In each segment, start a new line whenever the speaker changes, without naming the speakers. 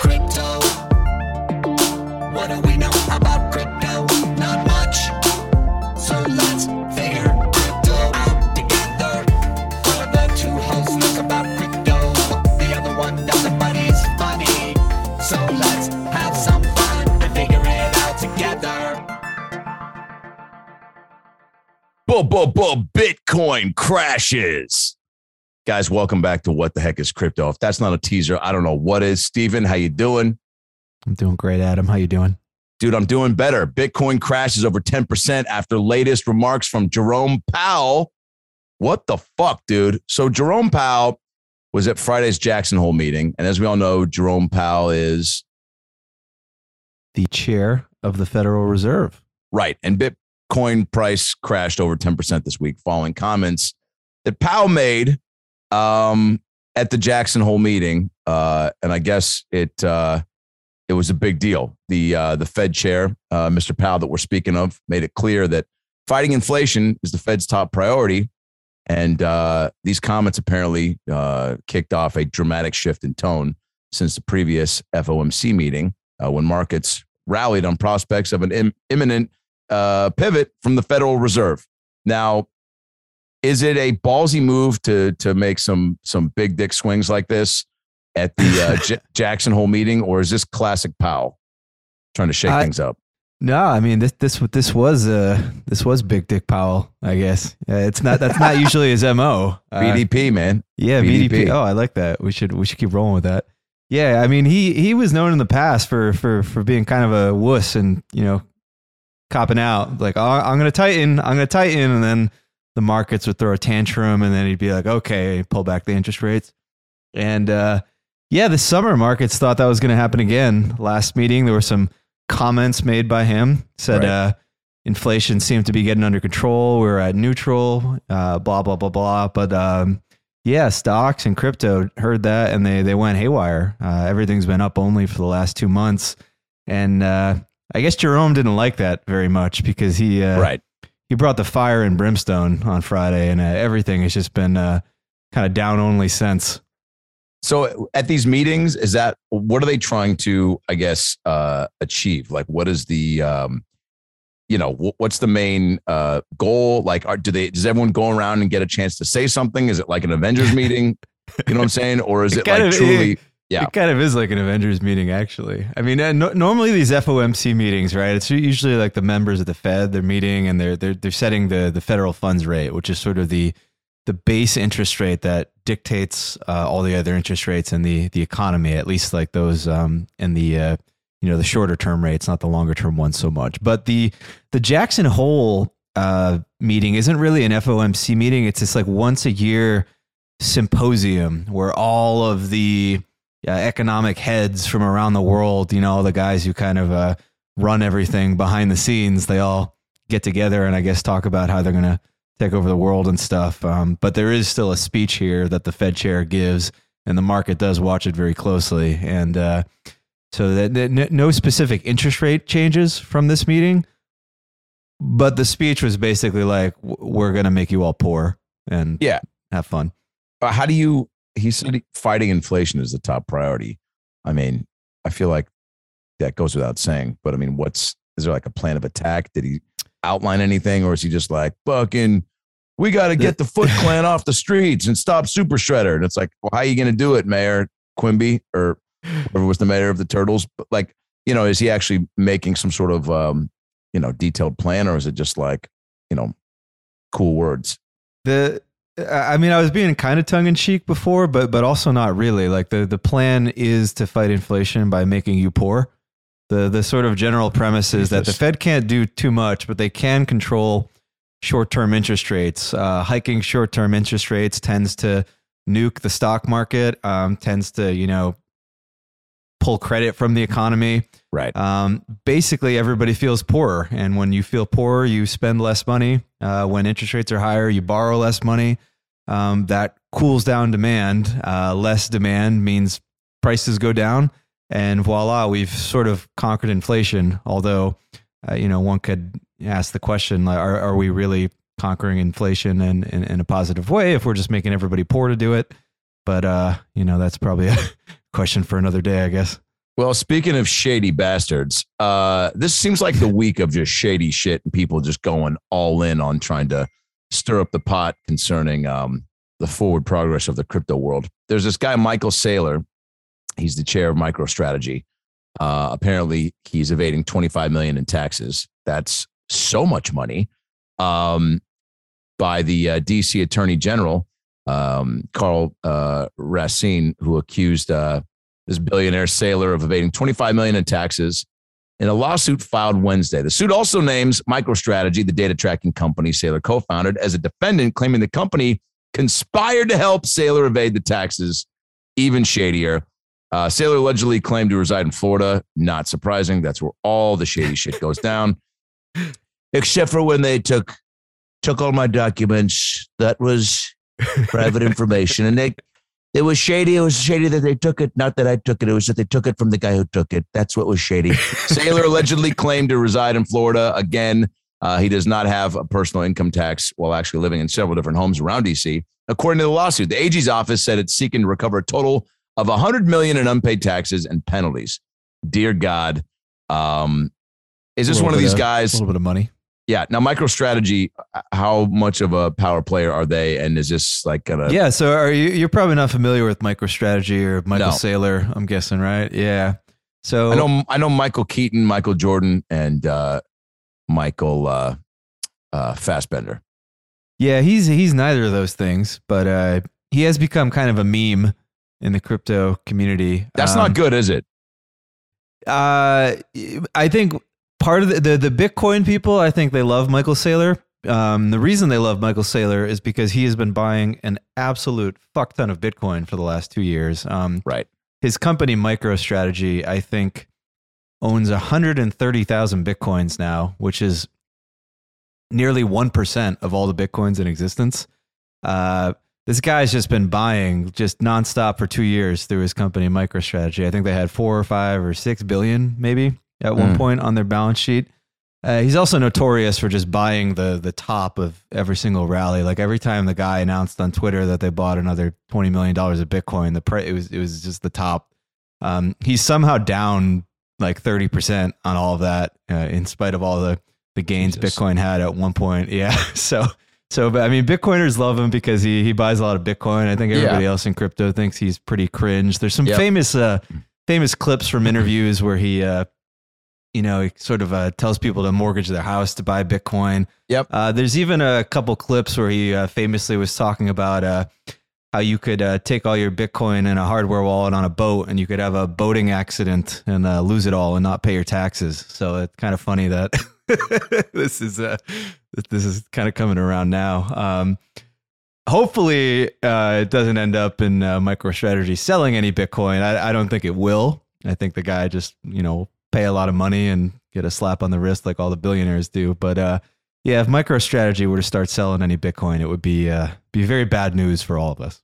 Crypto. What do we know about crypto? Not much. So let's figure crypto out together. One of the two hosts knows about crypto. The other one doesn't, but he's funny. So let's have some fun and figure it out together.
Bull, bull, bull, Bitcoin crashes. Guys, welcome back to What the Heck is Crypto. If that's not a teaser, I don't know what is. Stephen, how you doing?
I'm doing great, Adam. How you doing?
Dude, I'm doing better. Bitcoin crashes over 10% after latest remarks from Jerome Powell. What the fuck, dude? So Jerome Powell was at Friday's Jackson Hole meeting. And as we all know, Jerome Powell is
The chair of the Federal Reserve.
Right. And Bitcoin price crashed over 10% this week following comments that Powell made um, at the Jackson Hole meeting. Uh, and I guess it uh, it was a big deal. The uh, the Fed chair, uh, Mr. Powell, that we're speaking of, made it clear that fighting inflation is the Fed's top priority. And uh, these comments apparently uh, kicked off a dramatic shift in tone since the previous FOMC meeting uh, when markets rallied on prospects of an Im- imminent uh, pivot from the Federal Reserve. Now, is it a ballsy move to to make some some big dick swings like this at the uh, J- Jackson Hole meeting, or is this classic Powell trying to shake
I-
things up?
No, I mean this this this was uh this was Big Dick Powell. I guess uh, it's not that's not usually his mo. Uh,
BDP man,
yeah,
BDP.
BDP. Oh, I like that. We should we should keep rolling with that. Yeah, I mean he he was known in the past for for for being kind of a wuss and you know copping out like oh, I'm gonna tighten, I'm gonna tighten, and then the markets would throw a tantrum, and then he'd be like, okay, pull back the interest rates, and uh, yeah, the summer markets thought that was gonna happen again. Last meeting, there were some comments made by him said
Right.
uh, inflation seemed to be getting under control. We are at neutral, uh, blah blah blah blah. But um, yeah, stocks and crypto heard that and they they went haywire. Uh, everything's been up only for the last two months, and uh, I guess Jerome didn't like that very much because he uh,
right?
He brought the fire and brimstone on Friday, and uh, everything has just been uh, kind of down only since.
So at these meetings, is that what are they trying to, I guess, uh, achieve? Like, what is the, um, you know, wh- what's the main uh, goal? Like, are, do they? Does everyone go around and get a chance to say something? Is it like an Avengers meeting? You know what I'm saying? Or is
It
it like
of
truly? Yeah.
It kind of is like an Avengers meeting, actually. I mean, no, normally these FOMC meetings, right? It's usually like the members of the Fed they're meeting and they're they're they're setting the the federal funds rate, which is sort of the the base interest rate that dictates uh, all the other interest rates in the the economy, at least like those um, in the uh, you know the shorter term rates, not the longer term ones so much. But the the Jackson Hole uh, meeting isn't really an FOMC meeting. It's just like once a year symposium where all of the uh, economic heads from around the world, you know, the guys who kind of uh, run everything behind the scenes, they all get together and I guess talk about how they're going to take over the world and stuff. Um, but there is still a speech here that the Fed chair gives, and the market does watch it very closely. And uh, so that, that n- no specific interest rate changes from this meeting, but the speech was basically like, "W- "We're going to make you all poor and
Yeah.
have fun."
Uh, how do you? He said fighting inflation is the top priority. I mean, I feel like that goes without saying. But I mean, what's is there like a plan of attack? Did he outline anything, or is he just like fucking We got to get the Foot Clan off the streets and stop Super Shredder. And it's like, well, how are you going to do it, Mayor Quimby or whoever was the mayor of the Turtles? But like, you know, is he actually making some sort of, um, you know, detailed plan, or is it just like, you know, cool words?
The I mean, I was being kind of tongue in cheek before, but but also not really. Like the the plan is to fight inflation by making you poor. The the sort of general premise is that the Fed can't do too much, but they can control short term interest rates. Uh, hiking short term interest rates tends to nuke the stock market. Um, tends to you know pull credit from the economy.
Right.
Um, basically, everybody feels poorer, and when you feel poorer, you spend less money. Uh, when interest rates are higher, you borrow less money. Um, that cools down demand. Uh, less demand means prices go down, and voila, we've sort of conquered inflation. Although, uh, you know, one could ask the question: like, Are, are we really conquering inflation in, in, in a positive way if we're just making everybody poor to do it? But uh, you know, that's probably a question for another day, I guess.
Well, speaking of shady bastards, uh, this seems like the week of just shady shit and people just going all in on trying to stir up the pot concerning um, the forward progress of the crypto world. There's this guy, Michael Saylor. He's the chair of MicroStrategy. Uh, apparently, he's evading 25 million in taxes. That's so much money. Um, by the uh, DC Attorney General, um, Karl uh, Racine, who accused uh, this billionaire Saylor of evading 25 million in taxes in a lawsuit filed Wednesday. The suit also names MicroStrategy, the data tracking company Saylor co-founded, as a defendant, claiming the company conspired to help Saylor evade the taxes. Even shadier. Uh, Saylor allegedly claimed to reside in Florida. Not surprising. That's where all the shady shit goes down. Except for when they took took all my documents. That was private information. And they it was shady. It was shady that they took it. Not that I took it. It was that they took it from the guy who took it. That's what was shady. Saylor allegedly claimed to reside in Florida. Again, uh, he does not have a personal income tax while actually living in several different homes around DC. According to the lawsuit, the AG's office said it's seeking to recover a total of 100 million in unpaid taxes and penalties. Dear God, um, is this one of these
A
guys?
A little bit of money.
Yeah. Now, MicroStrategy, uh, how much of a power player are they? And is this like gonna?
Yeah. So are you? You're probably not familiar with MicroStrategy or Michael
No.
Saylor. I'm guessing, right? Yeah. So
I know I know Michael Keaton, Michael Jordan, and uh, Michael uh, uh, Fassbender.
Yeah, he's he's neither of those things, but uh, he has become kind of a meme in the crypto community.
That's
Um,
not good, is it?
Uh, I think part of the, the the Bitcoin people, I think they love Michael Saylor. Um, the reason they love Michael Saylor is because he has been buying an absolute fuck ton of Bitcoin for the last two years. Um,
Right.
his company MicroStrategy, I think, owns 130,000 Bitcoins now, which is nearly 1% of all the Bitcoins in existence. Uh, this guy's just been buying just nonstop for two years through his company MicroStrategy. I think they had four or five or six billion, maybe, at one
Mm.
point on their balance sheet. Uh, he's also notorious for just buying the the top of every single rally. Like every time the guy announced on Twitter that they bought another twenty million dollars of Bitcoin, the price it was it was just the top. Um, he's somehow down like thirty percent on all of that, uh, in spite of all the the gains
Jesus.
Bitcoin had at one point. Yeah, so so but I mean, Bitcoiners love him because he he buys a lot of Bitcoin. I think
Yeah.
everybody else in crypto thinks he's pretty cringe. There's some
Yep.
famous uh famous clips from interviews where he uh you know he sort of uh, tells people to mortgage their house to buy Bitcoin.
Yep.
Uh, there's even a couple clips where he uh, famously was talking about uh, how you could uh, take all your Bitcoin in a hardware wallet on a boat, and you could have a boating accident and uh, lose it all and not pay your taxes. So it's kind of funny that this is uh, this is kind of coming around now. Um, hopefully, uh, it doesn't end up in uh, MicroStrategy selling any Bitcoin. I, I don't think it will. I think the guy just you know pay a lot of money and get a slap on the wrist like all the billionaires do. But uh, yeah, if MicroStrategy were to start selling any Bitcoin, it would be uh, be very bad news for all of us.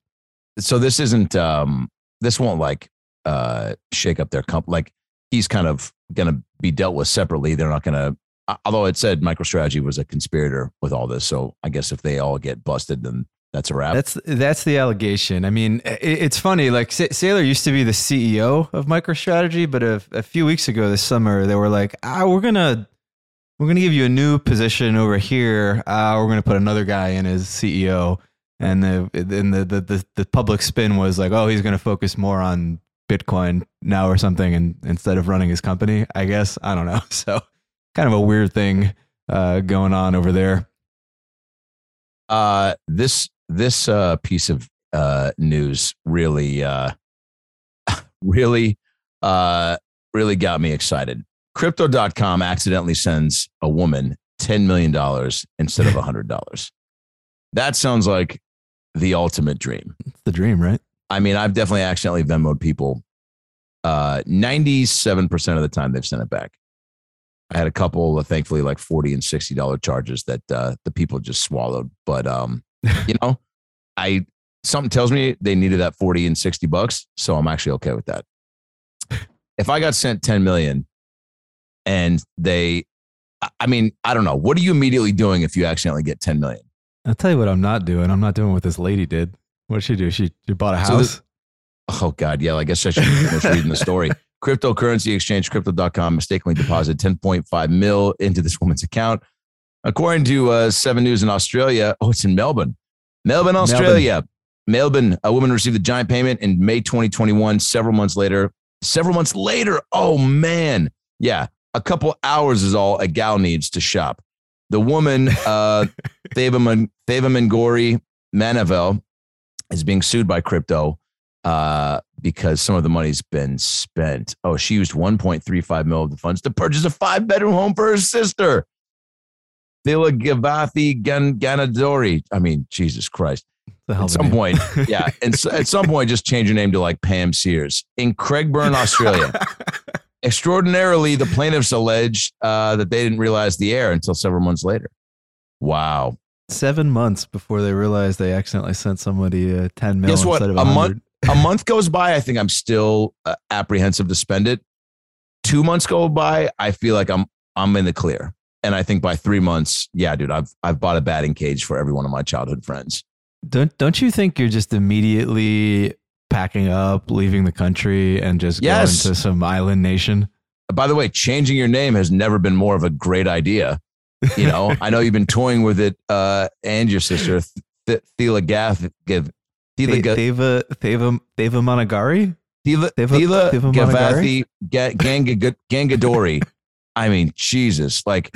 So this isn't. Um, this won't like uh, shake up their comp. Like he's kind of going to be dealt with separately. They're not going to. Although it said MicroStrategy was a conspirator with all this, so I guess if they all get busted, then that's a wrap.
That's that's the allegation. I mean, it, it's funny. Like Saylor used to be the CEO of MicroStrategy, but a, a few weeks ago this summer, they were like, "Ah, we're gonna we're going to give you a new position over here. Uh, we're going to put another guy in as CEO. And the, and the, the, the, the public spin was like, oh, he's going to focus more on Bitcoin now or something. And instead of running his company, I guess, I don't know. So kind of a weird thing uh, going on over there.
Uh, this this uh, piece of uh, news really, uh, really, uh, really got me excited. Crypto.com accidentally sends a woman $10 million instead of $100. that sounds like the ultimate dream.
It's the dream, right?
I mean, I've definitely accidentally Venmoed people. Uh, 97% of the time they've sent it back. I had a couple of thankfully like 40 and $60 charges that uh, the people just swallowed. But, um, you know, I, something tells me they needed that 40 and 60 bucks. So I'm actually okay with that. If I got sent 10 million and they, I- mean, I don't know. What are you immediately doing if you accidentally get 10 million?
I'll tell you what I'm not doing. I'm not doing what this lady did. What did she do? She, she bought a
So
house.
this- Oh God, yeah. I guess I should finish reading the story. Cryptocurrency exchange Crypto.com mistakenly deposited 10.5 mil into this woman's account. According to uh, Seven News in Australia, oh, it's in Melbourne, Melbourne, Australia. Melbourne, a woman received a giant payment in May 2021. Several months later, several months later, oh man, yeah, a couple hours is all a gal needs to shop. The woman, uh, Theva Theva Mangori Manavel, is being sued by crypto uh, because some of the money's been spent. Oh, she used 1.35 mil of the funds to purchase a five bedroom home for her sister. Thila Gavathi Gan- Ganadori. I mean, Jesus Christ.
The hell
At some
name.
point, yeah. And so, at some point, just change your name to like Pam Sears in Craigburn, Australia. Extraordinarily, the plaintiffs allege uh, that they didn't realize the error until several months later. Wow.
Seven months before they realized they accidentally sent somebody uh, 10 mil
Guess what?
instead of
A
100.
month- a month goes by, I think I'm still uh, apprehensive to spend it. Two months go by, I feel like I'm I'm in the clear. And I think by three months, yeah, dude, I've I've bought a batting cage for every one of my childhood friends.
Don't don't you think you're just immediately packing up, leaving the country, and just
Yes.
going to some island nation?
By the way, changing your name has never been more of a great idea. You know, I know you've been toying with it, uh, and your sister, Th- Thila Gath, Gav, Thila,
Th-
Ga-
Theva Theva Theva Managari?
Thila,
Theva-
Thila
Theva
Gavathi Ga- Ganga- Gangadori. I mean, Jesus, like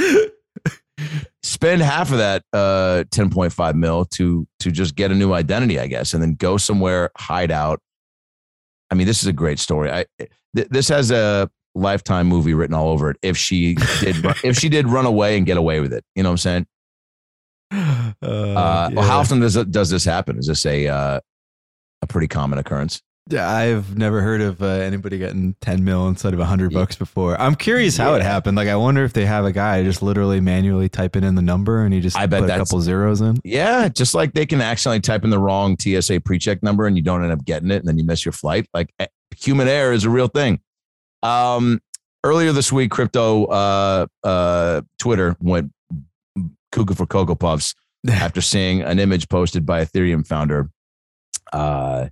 spend half of that uh 10.5 mil to to just get a new identity, I guess, and then go somewhere, hide out. I mean, this is a great story. I th- this has a lifetime movie written all over it. If she did, if she did run away and get away with it, you know what I'm saying?
Uh,
Uh,
yeah.
well, how often does does this happen? Is this a uh, a pretty common occurrence?
Yeah, I've never heard of uh, anybody getting 10 mil instead of 100
Yeah.
bucks before. I'm curious how it happened. Like, I wonder if they have a guy just literally manually typing in the number and he just
I bet
put a couple zeros in.
Yeah, just like they can accidentally type in the wrong TSA pre-check number and you don't end up getting it, and then you miss your flight. Like eh, human error is a real thing. Um, earlier this week, crypto uh, uh, Twitter went cuckoo for cocoa puffs after seeing an image posted by Ethereum founder uh,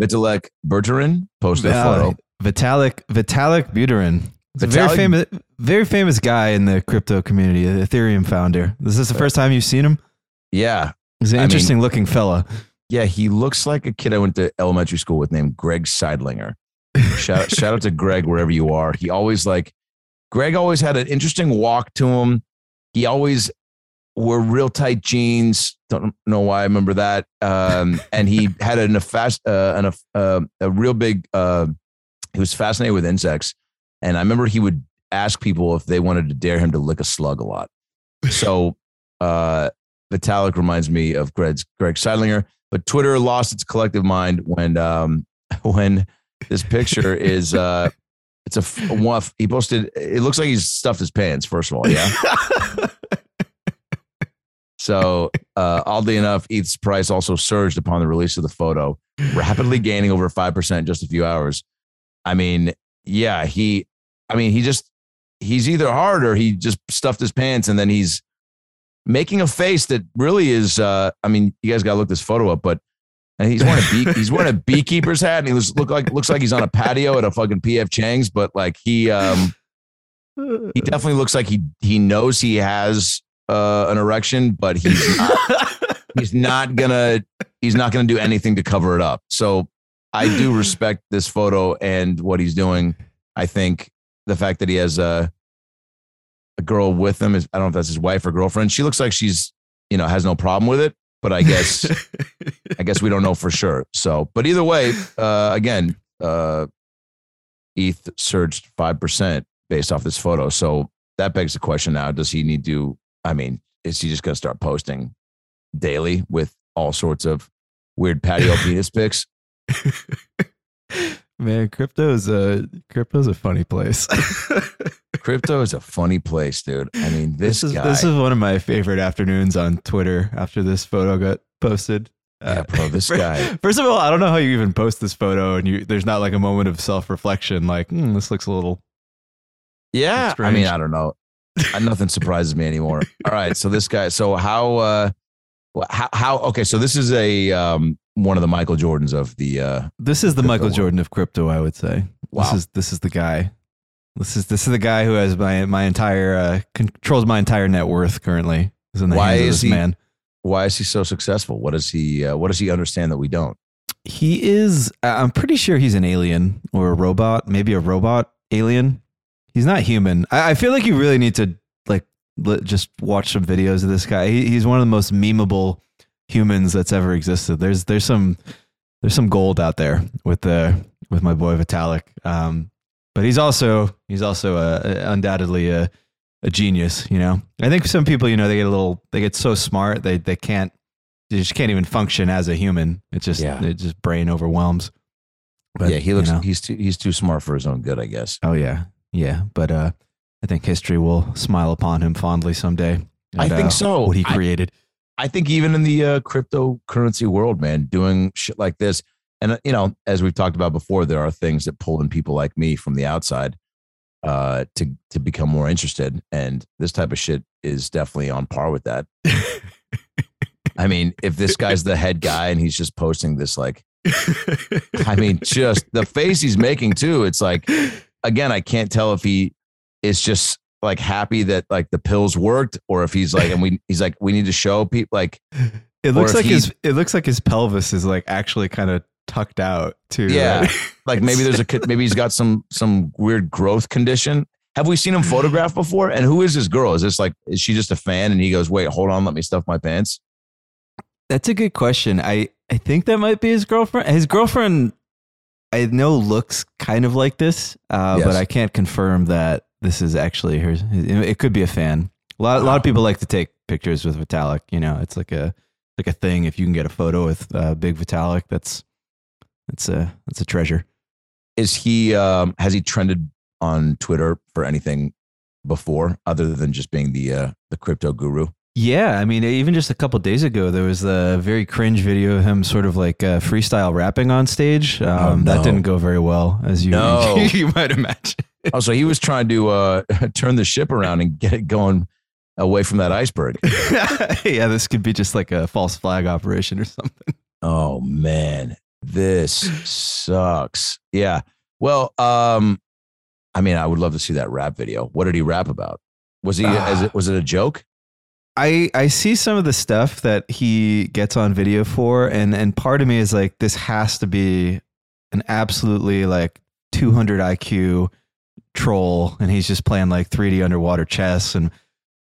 Vitalik Buterin posted a photo.
Vitalik Vitalik Buterin. A very famous, very famous guy in the crypto community, the Ethereum founder. Is this the first time you've seen him?
Yeah,
He's an
I mean-
interesting looking fella.
yeah, he looks like a kid I went to elementary school with named Greg Seidlinger. shout, shout out to Greg wherever you are. He always like Greg always had an interesting walk to him. He always wore real tight jeans. Don't know why I remember that. Um, and he had an, a fast, uh, an, uh, a real big. Uh, he was fascinated with insects, and I remember he would ask people if they wanted to dare him to lick a slug a lot. So uh, Vitalik reminds me of Greg's, Greg Seidlinger, but Twitter lost its collective mind when um, when this picture is uh, it's a one. He posted. It looks like he's stuffed his pants. First of all, yeah. So, uh, oddly enough, ETH's price also surged upon the release of the photo, rapidly gaining over 5% in just a few hours. I mean, yeah, he, I mean, he just, he's either hard or he just stuffed his pants and then he's making a face that really is, uh, I mean, you guys got to look this photo up, but and he's wearing a bee, he's wearing a beekeeper's hat and he looks, look like, looks like he's on a patio at a fucking PF Chang's, but like he, um, he definitely looks like he he knows he has uh, an erection, but he's not, he's not gonna he's not gonna do anything to cover it up. So I do respect this photo and what he's doing. I think the fact that he has a a girl with him is I don't know if that's his wife or girlfriend. She looks like she's you know has no problem with it, but I guess I guess we don't know for sure. So, but either way, uh, again, uh, ETH surged five percent based off this photo. So that begs the question: Now, does he need to? I mean, is he just going to start posting daily with all sorts of weird patio penis pics?
Man, crypto is a crypto's a funny place.
Crypto is a funny place, dude. I mean, this,
this is
guy.
this is one of my favorite afternoons on Twitter after this photo got posted.
yeah,
Uh,
bro, this
fir-
guy.
First of all, I don't know how you even post this photo and you there's not like a moment of self reflection, like hmm, this looks a little.
Yeah, I mean. I don't know. Uh, Nothing surprises me anymore. All right, so this guy. So how? uh how, how? Okay, so this is a um one of the Michael Jordans of the. uh
This is the Michael
world.
Jordan of crypto, I would say.
Wow.
This is this is the guy. This is this is the guy who has my my entire uh, controls my entire net worth currently. Is in the
Why
hands of
is
this
he-
man.
Why is he so successful? What does he? Uh, what does he understand that we don't?
He is. I'm pretty sure he's an alien or a robot, maybe a robot alien. He's not human. I, I feel like you really need to like li- just watch some videos of this guy. He, he's one of the most memeable humans that's ever existed. There's there's some there's some gold out there with the with my boy Vitalik. Um, but he's also he's also a, a- undoubtedly a a genius. You know, I think some people you know they get a little they get so smart they they can't they just can't even function as a human. It's just
Yeah.
it just brain overwhelms. But,
yeah, he
you
looks.
know.
He's too. He's too smart for his own good, I guess.
Oh yeah, yeah. But uh, I think history will smile upon him fondly someday.
I think
uh,
so.
What he
I-
created.
I think even in the uh, cryptocurrency world, man, doing shit like this, and uh, you know, as we've talked about before, there are things that pull in people like me from the outside uh, to to become more interested, and this type of shit is definitely on par with that. I mean, if this guy's the head guy and he's just posting this, like, I mean, just the face he's making too. It's like, again, I can't tell if he is just like happy that like the pills worked, or if he's like, and we he's like, we need to show people like.
It looks like
he-
his. It looks like his pelvis is like actually kind of tucked out too.
Yeah.
right?
like maybe there's a maybe he's got some some weird growth condition. Have we seen him photographed before? And who is this girl? Is this like is she just a fan? And he goes, wait, hold on, let me stuff my pants.
That's a good question. I I think that might be his girlfriend. His girlfriend, I know, looks kind of like this, uh,
Yes.
but I can't confirm that this is actually her. It could be a fan. A lot, a lot of people like to take pictures with Vitalik. You know, it's like a like a thing. If you can get a photo with uh, Big Vitalik, that's that's a that's a treasure.
Is he um has he trended on Twitter for anything before other than just being the uh the crypto guru?
Yeah, I mean, even just a couple days ago, there was a very cringe video of him sort of like uh, freestyle rapping on stage. Um,
Oh, no.
That didn't go very well, as you
No.
you might imagine.
Oh, so he was trying to uh turn the ship around and get it going away from that iceberg.
yeah, this could be just like a false flag operation or something.
Oh man, this sucks. Yeah. Well, um, I mean, I would love to see that rap video. What did he rap about? Was he?
Ah.
Is it? Was it a joke?
I I see some of the stuff that he gets on video for, and and part of me is like, this has to be an absolutely like 200 IQ troll, and he's just playing like 3D underwater chess, and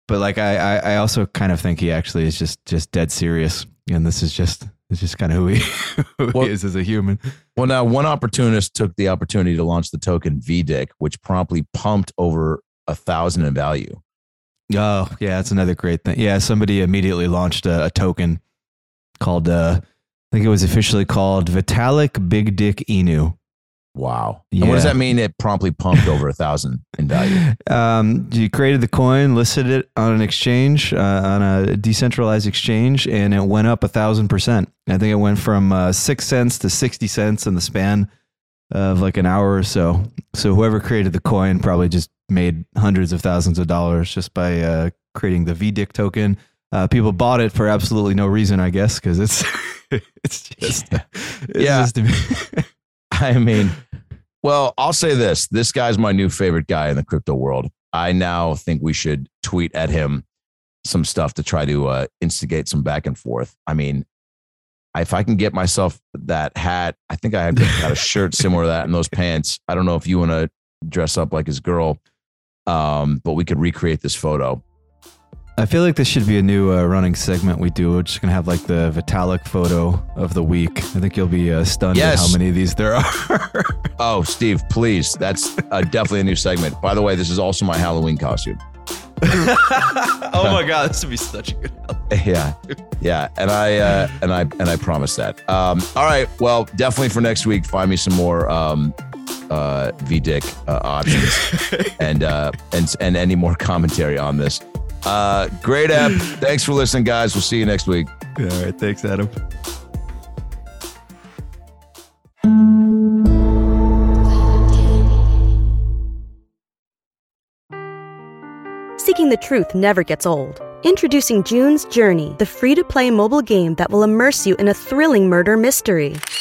but like I I, I also kind of think he actually is just just dead serious, and this is just it's just kind of who he, who
Well-
he is as a human.
Well, now one opportunist took the opportunity to launch the token VDIC, which promptly pumped over a thousand in value.
Oh, yeah, that's another great thing. Yeah, somebody immediately launched a, a token called, uh, I think it was officially called Vitalik Big Dick Inu.
Wow. And what does that mean? It promptly pumped over a thousand in value.
Um, you created the coin, listed it on an exchange, uh, on a decentralized exchange, and it went up a thousand percent. I think it went from uh, six cents to 60 cents in the span of like an hour or so. So whoever created the coin probably just made hundreds of thousands of dollars just by uh, creating the VDIC token. Uh, people bought it for absolutely no reason, I guess, because it's it's just it's
Yeah.
just-
I mean, well, I'll say this: this guy's my new favorite guy in the crypto world. I now think we should tweet at him some stuff to try to uh, instigate some back and forth. I mean, if I can get myself that hat, I think I have got a shirt similar to that and those pants. I don't know if you want to dress up like his girl, um, but we could recreate this photo.
I feel like this should be a new uh, running segment we do. We're just gonna have like the Vitalik photo of the week. I think you'll be uh, stunned
Yes.
at how many of these there are.
Oh, Steve, please. That's uh, definitely a new segment. By the way, this is also my Halloween costume.
oh my god, this would be such a good.
Yeah, yeah, and I uh, and I and I promise that. Um, all right, well, definitely for next week, find me some more um, uh, VDick uh, options and uh, and and any more commentary on this. Uh, great app. Thanks for listening, guys. We'll see you next week.
All right, thanks, Adam.
Seeking the truth never gets old. Introducing June's Journey, the free to play mobile game that will immerse you in a thrilling murder mystery.